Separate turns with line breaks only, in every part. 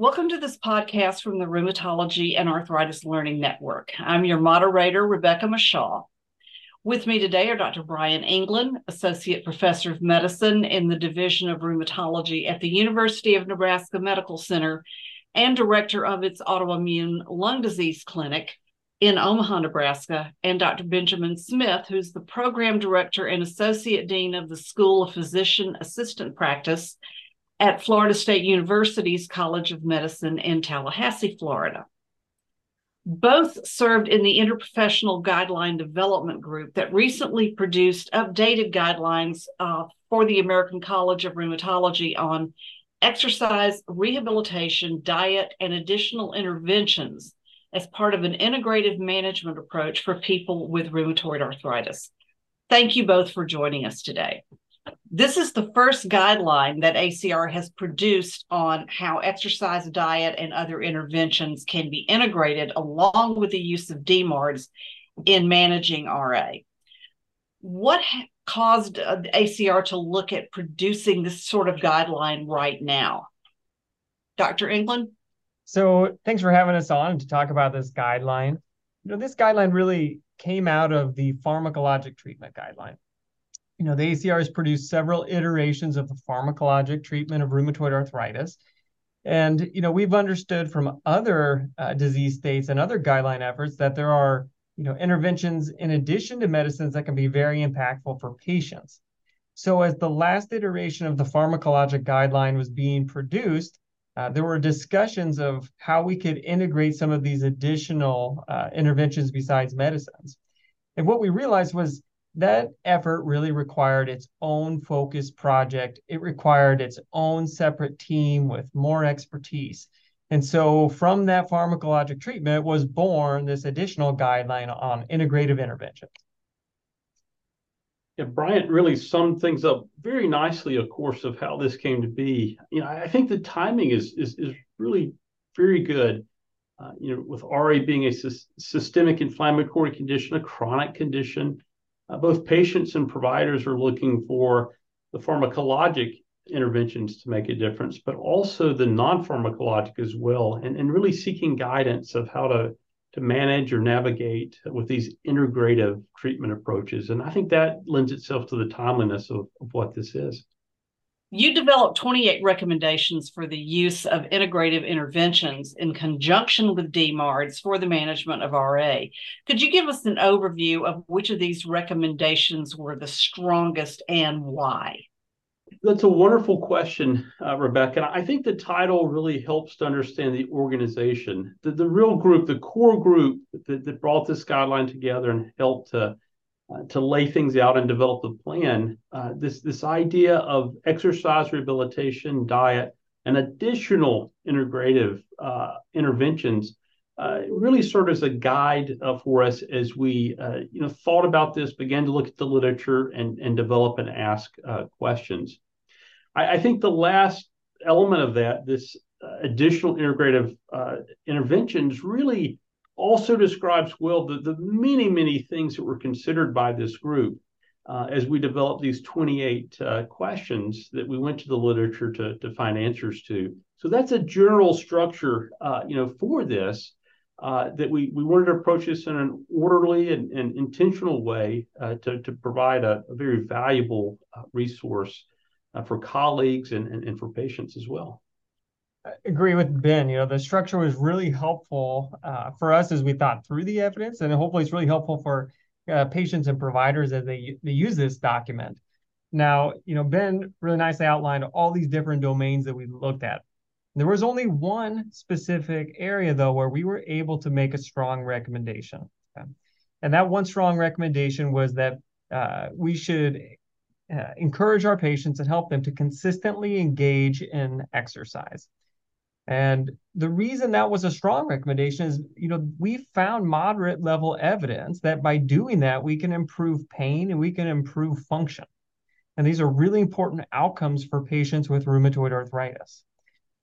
Welcome to this podcast from the Rheumatology and Arthritis Learning Network. I'm your moderator, Rebecca Mashaw. With me today are Dr. Bryant England, Associate Professor of Medicine in the Division of Rheumatology at the University of Nebraska Medical Center and Director of its Autoimmune Lung Disease Clinic in Omaha, Nebraska, and Dr. Benjamin Smith, who's the Program Director and Associate Dean of the School of Physician Assistant Practice at Florida State University's College of Medicine in Tallahassee, Florida. Both served in the Interprofessional Guideline Development Group that recently produced updated guidelines uh, for the American College of Rheumatology on exercise, rehabilitation, diet, and additional interventions as part of an integrative management approach for people with rheumatoid arthritis. Thank you both for joining us today. This is the first guideline that ACR has produced on how exercise, diet, and other interventions can be integrated along with the use of DMARDs in managing RA. What caused uh, ACR to look at producing this sort of guideline right now? Dr. England?
So, thanks for having us on to talk about this guideline. You know, this guideline really came out of the pharmacologic treatment guideline you know, the ACR has produced several iterations of the pharmacologic treatment of rheumatoid arthritis. And, you know, we've understood from other uh, disease states and other guideline efforts that there are, you know, interventions in addition to medicines that can be very impactful for patients. So as the last iteration of the pharmacologic guideline was being produced, uh, there were discussions of how we could integrate some of these additional uh, interventions besides medicines. And what we realized was that effort really required its own focused project. It required its own separate team with more expertise. And so from that pharmacologic treatment was born this additional guideline on integrative interventions.
Yeah, Bryant really summed things up very nicely, of course, of how this came to be. You know, I think the timing is is, is really very good. Uh, you know, with RA being a sy- systemic inflammatory condition, a chronic condition, Uh, both patients and providers are looking for the pharmacologic interventions to make a difference, but also the non-pharmacologic as well, and, and really seeking guidance of how to to manage or navigate with these integrative treatment approaches. And I think that lends itself to the timeliness of, of what this is.
You developed 28 recommendations for the use of integrative interventions in conjunction with DMARDs for the management of RA. Could you give us an overview of which of these recommendations were the strongest and why?
That's a wonderful question, uh, Rebecca. And I think the title really helps to understand the organization. The, the real group, the core group that, that brought this guideline together and helped to uh, to lay things out and develop the plan. Uh, this this idea of exercise rehabilitation, diet, and additional integrative uh, interventions uh, really served as a guide uh, for us as we you know thought about this, began to look at the literature and and develop and ask questions. I, I, think the last element of that, this additional integrative interventions, really also describes well the, the many, many things that were considered by this group uh, as we developed these 28 uh, questions that we went to the literature to, to find answers to. So that's a general structure, uh, you know, for this. Uh, that we, we wanted to approach this in an orderly and, and intentional way uh, to, to provide a, a very valuable uh, resource for colleagues and, and, and for patients as well
agree with Ben. You know, the structure was really helpful uh, for us as we thought through the evidence, and hopefully it's really helpful for uh, patients and providers as they they use this document. Now, you know, Ben really nicely outlined all these different domains that we looked at. There was only one specific area though where we were able to make a strong recommendation, and that one strong recommendation was that uh, we should uh, encourage our patients and help them to consistently engage in exercise. And the reason that was a strong recommendation is, you know, we found moderate level evidence that by doing that, we can improve pain and we can improve function. And these are really important outcomes for patients with rheumatoid arthritis.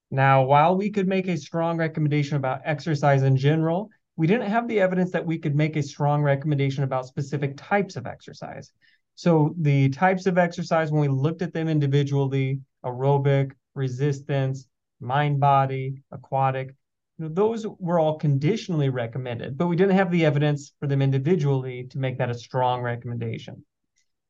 Now, while we could make a strong recommendation about exercise in general, we didn't have the evidence that we could make a strong recommendation about specific types of exercise. So the types of exercise, when we looked at them individually, aerobic, resistance, mind body, aquatic. You know, those were all conditionally recommended, but we didn't have the evidence for them individually to make that a strong recommendation.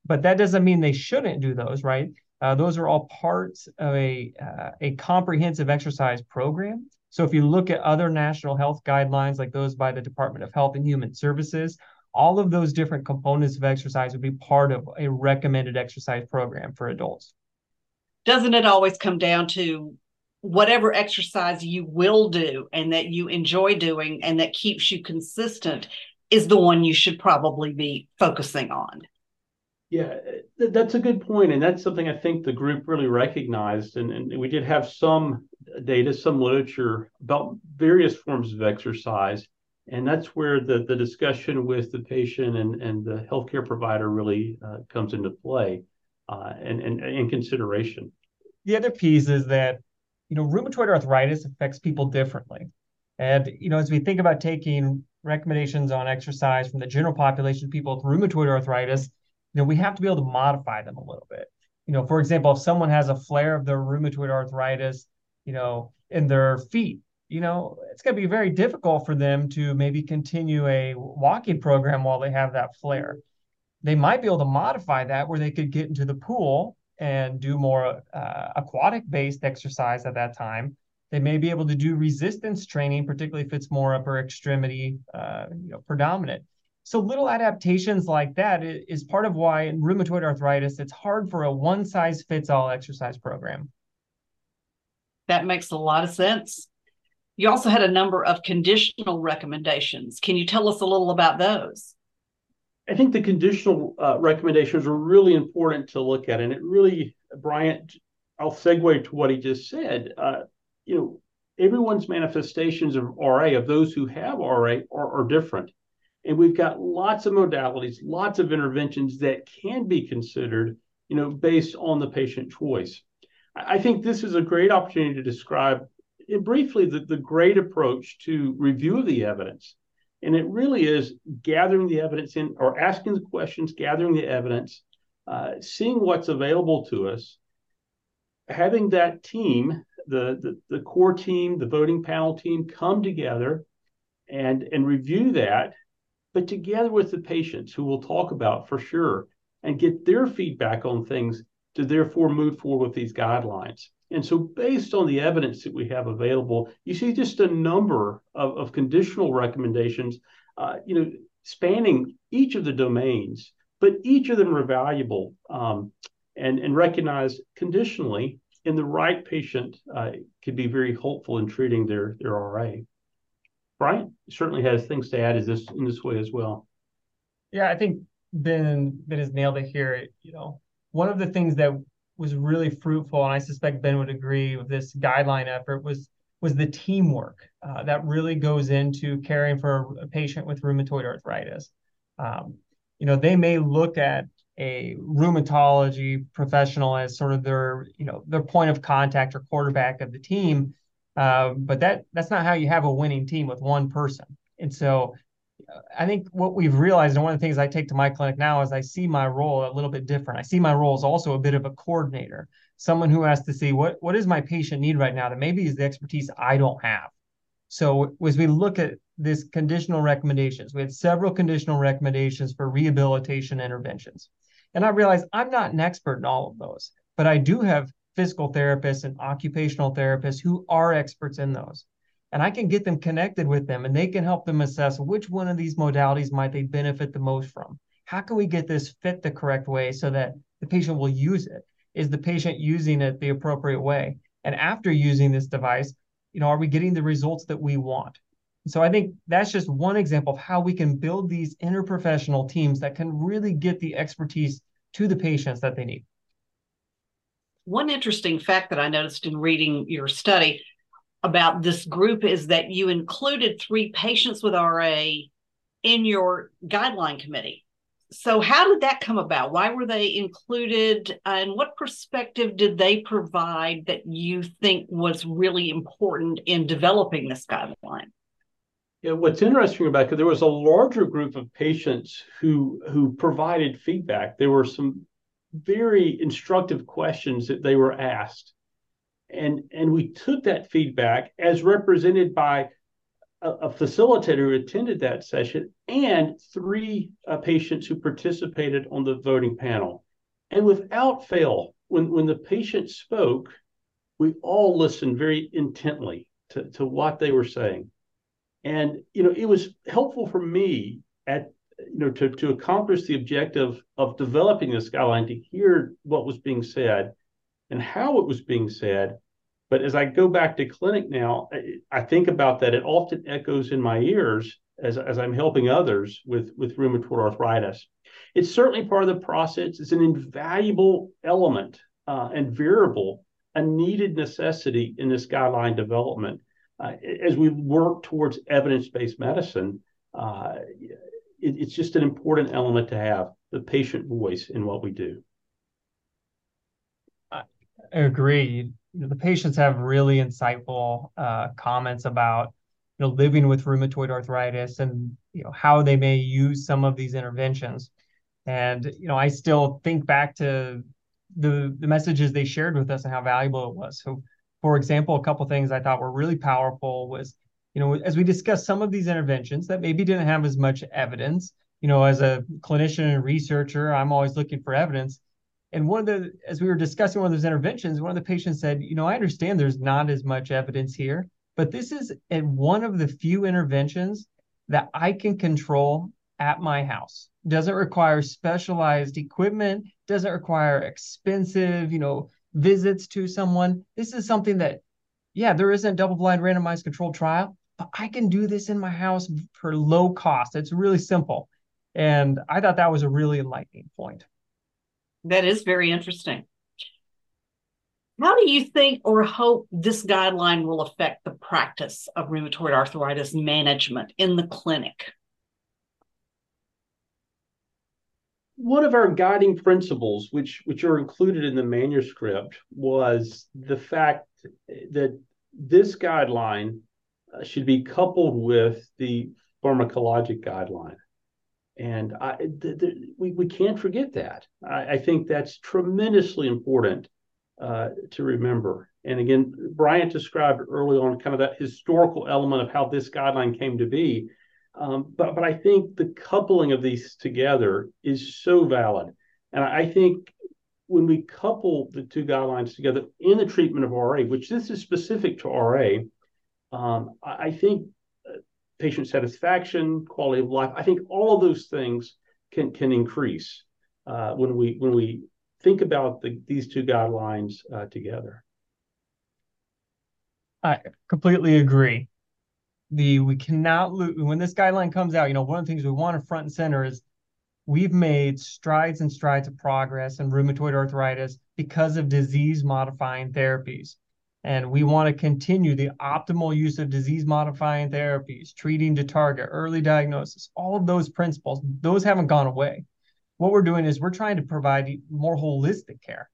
But that doesn't mean they shouldn't do those, right? Uh, those are all parts of a, uh, a comprehensive exercise program. So if you look at other national health guidelines, like those by the Department of Health and Human Services, all of those different components of exercise would be part of a recommended exercise program for adults.
Doesn't it always come down to whatever exercise you will do and that you enjoy doing and that keeps you consistent is the one you should probably be focusing on?
Yeah, that's a good point, and that's something I think the group really recognized. And, and we did have some data, some literature about various forms of exercise, and that's where the the discussion with the patient and and the healthcare provider really uh, comes into play, uh, and and in consideration.
The other piece is that you know rheumatoid arthritis affects people differently, and you know as we think about taking recommendations on exercise from the general population, people with rheumatoid arthritis you know, we have to be able to modify them a little bit. You know, for example, if someone has a flare of their rheumatoid arthritis, you know, in their feet, you know, it's going to be very difficult for them to maybe continue a walking program while they have that flare. They might be able to modify that where they could get into the pool and do more uh, aquatic based exercise at that time. They may be able to do resistance training, particularly if it's more upper extremity, uh, you know, predominant. So little adaptations like that is part of why in rheumatoid arthritis, it's hard for a one size fits all exercise program.
That makes a lot of sense. You also had a number of conditional recommendations. Can you tell us a little about those?
I think the conditional uh, recommendations are really important to look at. And it really, Bryant, I'll segue to what he just said. Uh, you know, everyone's manifestations of RA, of those who have RA, are, are different. And we've got lots of modalities, lots of interventions that can be considered, you know, based on the patient choice. I think this is a great opportunity to describe briefly the, the great approach to review of the evidence. And it really is gathering the evidence in or asking the questions, gathering the evidence, uh, seeing what's available to us, having that team, the, the, the core team, the voting panel team come together and, and review that but together with the patients who we'll talk about for sure and get their feedback on things to therefore move forward with these guidelines. And so, based on the evidence that we have available, you see just a number of, of conditional recommendations, uh, you know, spanning each of the domains, but each of them are valuable um, and, and recognized conditionally in the right patient uh, could be very helpful in treating their, their RA. Bryant certainly has things to add is this in this way as well.
Yeah, I think Ben Ben has nailed it here. You know, one of the things that was really fruitful, and I suspect Ben would agree with this guideline effort was was the teamwork uh, that really goes into caring for a patient with rheumatoid arthritis. Um, you know, they may look at a rheumatology professional as sort of their you know their point of contact or quarterback of the team uh, but that that's not how you have a winning team with one person. And so I think what we've realized, and one of the things I take to my clinic now is I see my role a little bit different. I see my role as also a bit of a coordinator, someone who has to see what what does my patient need right now that maybe is the expertise I don't have. So as we look at this conditional recommendations, we had several conditional recommendations for rehabilitation interventions. And I realized I'm not an expert in all of those, but I do have physical therapists and occupational therapists who are experts in those. And I can get them connected with them and they can help them assess which one of these modalities might they benefit the most from. How can we get this fit the correct way so that the patient will use it? Is the patient using it the appropriate way? And after using this device, you know, are we getting the results that we want? So I think that's just one example of how we can build these interprofessional teams that can really get the expertise to the patients that they need.
One interesting fact that I noticed in reading your study about this group is that you included three patients with RA in your guideline committee. So, how did that come about? Why were they included? And what perspective did they provide that you think was really important in developing this guideline?
Yeah, what's interesting about it, there was a larger group of patients who who provided feedback. There were some very instructive questions that they were asked. And, and we took that feedback as represented by a, a facilitator who attended that session and three uh, patients who participated on the voting panel. And without fail, when, when the patient spoke, we all listened very intently to, to what they were saying. And, you know, it was helpful for me at, you know, to, to accomplish the objective of developing this guideline to hear what was being said and how it was being said. But as I go back to clinic now, I, think about that. It often echoes in my ears as, as I'm helping others with, with rheumatoid arthritis. It's certainly part of the process. It's an invaluable element uh, and variable, a needed necessity in this guideline development. Uh, as we work towards evidence-based medicine, uh, it, it's just an important element to have the patient voice in what we do.
I agree. The patients have really insightful uh, comments about you know living with rheumatoid arthritis and you know how they may use some of these interventions and you know i still think back to the the messages they shared with us and how valuable it was so for example a couple things i thought were really powerful was you know as we discussed some of these interventions that maybe didn't have as much evidence you know as a clinician and researcher i'm always looking for evidence and one of the as we were discussing one of those interventions one of the patients said you know i understand there's not as much evidence here but this is one of the few interventions that I can control at my house. Doesn't require specialized equipment, doesn't require expensive, you know, visits to someone. This is something that, yeah, there isn't double blind randomized controlled trial, but I can do this in my house for low cost. It's really simple. And I thought that was a really enlightening point.
That is very interesting. How do you think or hope this guideline will affect the practice of rheumatoid arthritis management in the clinic?
One of our guiding principles, which, which are included in the manuscript, was the fact that this guideline uh, should be coupled with the pharmacologic guideline. And I, th- th- we, we can't forget that. I, I think that's tremendously important uh, to remember. And again, Bryant described early on kind of that historical element of how this guideline came to be. Um, but but I think the coupling of these together is so valid. And I think when we couple the two guidelines together in the treatment of RA, which this is specific to RA, um, I, think patient satisfaction, quality of life, I think all of those things can can increase uh, when we when we think about the, these two guidelines uh, together.
I completely agree. The we cannot lose when this guideline comes out. You know, one of the things we want to front and center is we've made strides and strides of progress in rheumatoid arthritis because of disease modifying therapies. And we want to continue the optimal use of disease modifying therapies, treating to target, early diagnosis, all of those principles, those haven't gone away what we're doing is we're trying to provide more holistic care.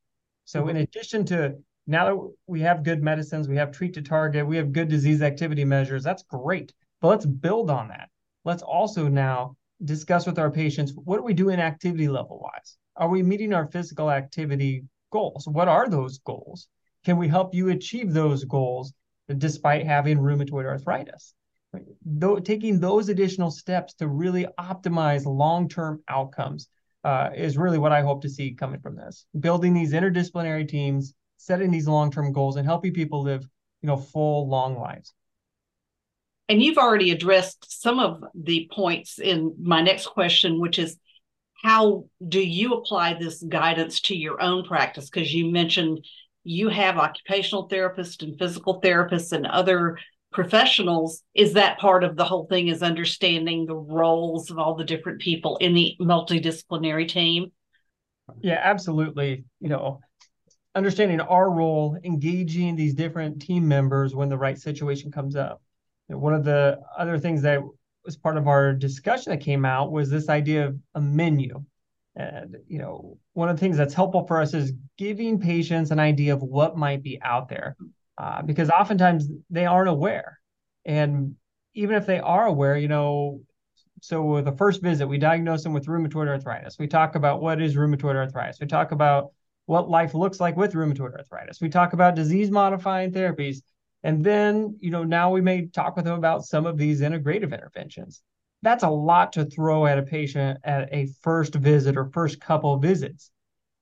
So, in addition to now that we have good medicines, we have treat to target, we have good disease activity measures, that's great. But let's build on that. Let's also now discuss with our patients what are we doing activity level wise? Are we meeting our physical activity goals? What are those goals? Can we help you achieve those goals despite having rheumatoid arthritis? Though, taking those additional steps to really optimize long term outcomes uh, is really what I hope to see coming from this. Building these interdisciplinary teams, setting these long-term goals, and helping people live, you know, full, long lives.
And you've already addressed some of the points in my next question, which is how do you apply this guidance to your own practice? Because you mentioned you have occupational therapists and physical therapists and other professionals is that part of the whole thing is understanding the roles of all the different people in the multidisciplinary team?
Yeah absolutely. You know understanding our role engaging these different team members when the right situation comes up. One of the other things that was part of our discussion that came out was this idea of a menu and you know one of the things that's helpful for us is giving patients an idea of what might be out there uh, because oftentimes they aren't aware. And even if they are aware, you know, so with the first visit, we diagnose them with rheumatoid arthritis. We talk about what is rheumatoid arthritis. We talk about what life looks like with rheumatoid arthritis. We talk about disease modifying therapies. And then, you know, now we may talk with them about some of these integrative interventions. That's a lot to throw at a patient at a first visit or first couple of visits.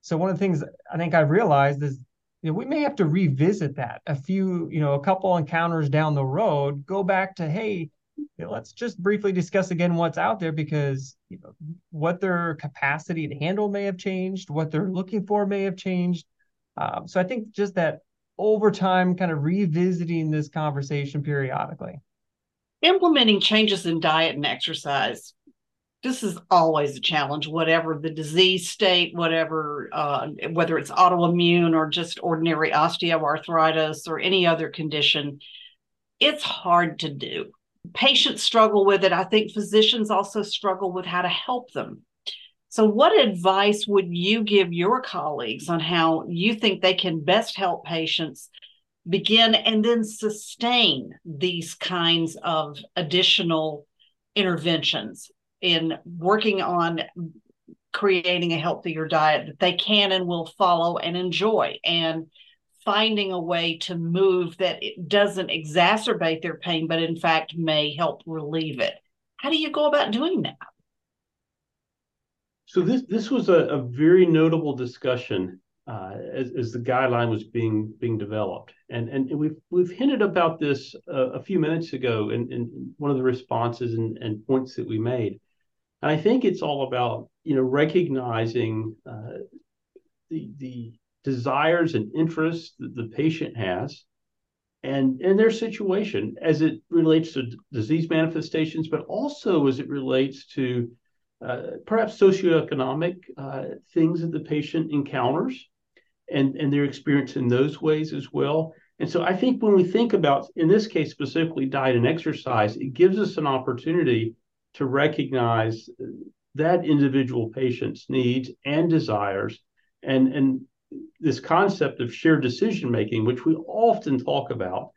So one of the things I think I've realized is you know, we may have to revisit that a few, you know, a couple encounters down the road, go back to, hey, let's just briefly discuss again what's out there because you know what their capacity to handle may have changed, what they're looking for may have changed. Um, so I think just that over time, kind of revisiting this conversation periodically.
Implementing changes in diet and exercise. This is always a challenge, whatever the disease state, whatever, uh, whether it's autoimmune or just ordinary osteoarthritis or any other condition. It's hard to do patients struggle with it. I think physicians also struggle with how to help them. So, what advice would you give your colleagues on how you think they can best help patients begin and then sustain these kinds of additional interventions in working on creating a healthier diet that they can and will follow and enjoy and finding a way to move that it doesn't exacerbate their pain, but in fact may help relieve it. How do you go about doing that?
So this this was a, a very notable discussion uh, as, as, the guideline was being being developed, and and we've we've hinted about this uh, a few minutes ago in, in one of the responses and, and points that we made, and I think it's all about you know recognizing uh, the the desires and interests that the patient has and and their situation as it relates to disease manifestations but also as it relates to uh, perhaps socioeconomic uh, things that the patient encounters and and their experience in those ways as well and so i think when we think about in this case specifically diet and exercise it gives us an opportunity to recognize that individual patient's needs and desires and and this concept of shared decision making, which we often talk about.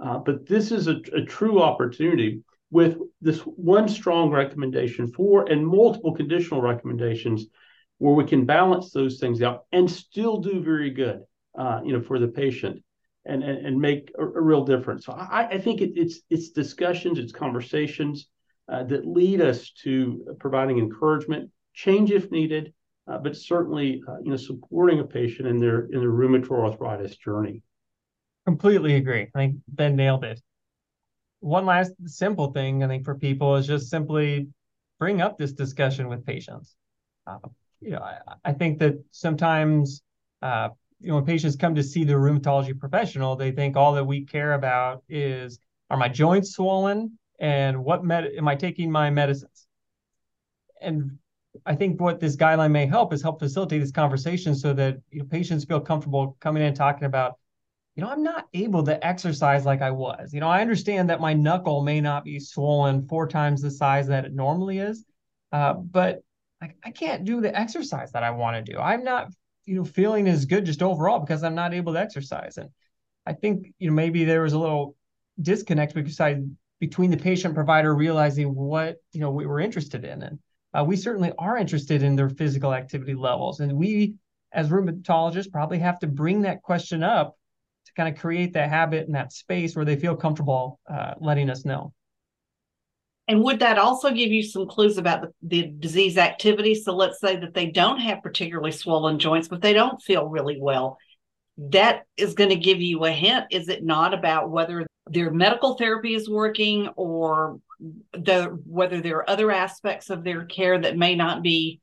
Uh, but this is a, a, true opportunity with this one strong recommendation for and multiple conditional recommendations where we can balance those things out and still do very good, uh, you know, for the patient and, and, and make a, a, real difference. So I, I think it, it's, it's discussions, it's conversations uh, that lead us to providing encouragement, change if needed, uh, but certainly uh, you know supporting a patient in their in their rheumatoid arthritis journey.
Completely agree. I think Ben nailed it. One last simple thing I think for people is just simply bring up this discussion with patients. Uh, you know, I, I, think that sometimes uh, you know when patients come to see the rheumatology professional, they think all that we care about is are my joints swollen and what med am I taking my medicines? And I think what this guideline may help is help facilitate this conversation so that you know, patients feel comfortable coming in and talking about, you know, I'm not able to exercise like I was. You know, I understand that my knuckle may not be swollen four times the size that it normally is, uh, but like I can't do the exercise that I want to do. I'm not, you know, feeling as good just overall because I'm not able to exercise. And I think, you know, maybe there was a little disconnect because I between the patient provider realizing what you know we were interested in and uh, we certainly are interested in their physical activity levels. And we, as rheumatologists, probably have to bring that question up to kind of create that habit and that space where they feel comfortable uh, letting us know.
And would that also give you some clues about the, the, disease activity? So let's say that they don't have particularly swollen joints, but they don't feel really well. That is going to give you a hint, is it not, about whether their medical therapy is working or the whether there are other aspects of their care that may not be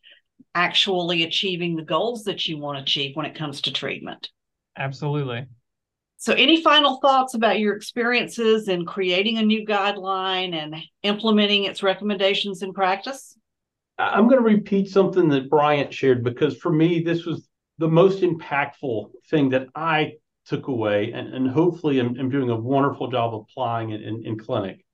actually achieving the goals that you want to achieve when it comes to treatment.
Absolutely.
So, any final thoughts about your experiences in creating a new guideline and implementing its recommendations in practice?
I'm going to repeat something that Bryant shared because for me, this was the most impactful thing that I took away, and, and hopefully, I'm, I'm doing a wonderful job applying it in, in clinic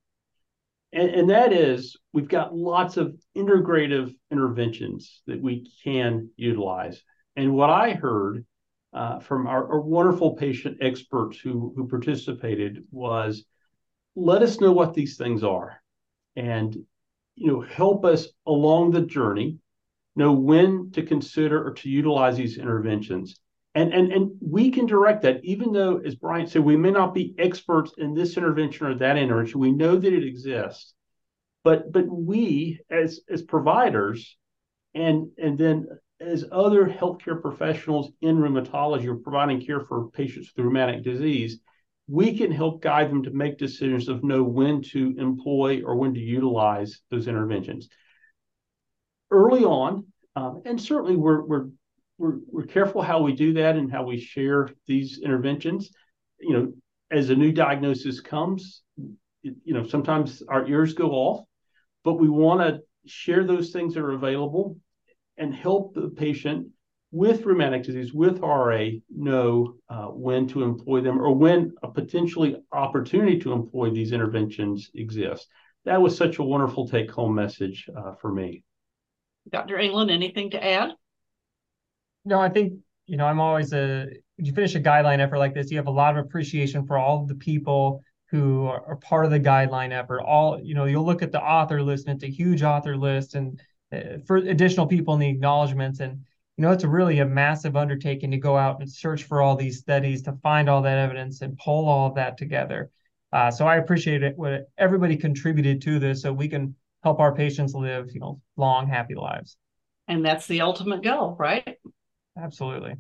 and, and that is we've got lots of integrative interventions that we can utilize. And what I heard uh, from our, our, wonderful patient experts who, who participated was let us know what these things are and you know help us along the journey know when to consider or to utilize these interventions And, and, and we can direct that, even though, as Bryant said, we may not be experts in this intervention or that intervention. We know that it exists. But but we as as providers and and then as other healthcare professionals in rheumatology or providing care for patients with rheumatic disease, we can help guide them to make decisions of know when to employ or when to utilize those interventions. Early on, um, and certainly we're, we're we're we're careful how we do that and how we share these interventions. You know, as a new diagnosis comes, you know, sometimes our ears go off, but we want to share those things that are available and help the patient with rheumatic disease, with RA, know uh, when to employ them or when a potentially opportunity to employ these interventions exists. That was such a wonderful take home message uh, for me.
Dr. England, anything to add?
No, I think, you know, I'm always a, when you finish a guideline effort like this, you have a lot of appreciation for all of the people who are part of the guideline effort. All, you know, you'll look at the author list and it's a huge author list and for additional people in the acknowledgments. And, you know, it's a really a massive undertaking to go out and search for all these studies to find all that evidence and pull all of that together. Uh, so I appreciate it what everybody contributed to this so we can help our patients live, you know, long, happy lives.
And that's the ultimate goal, right?
Absolutely.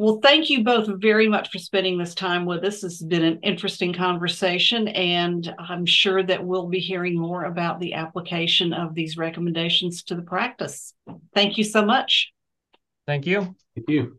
Well, thank you both very much for spending this time with us. This has been an interesting conversation, and I'm sure that we'll be hearing more about the application of these recommendations to the practice. Thank you so much.
Thank you.
Thank you.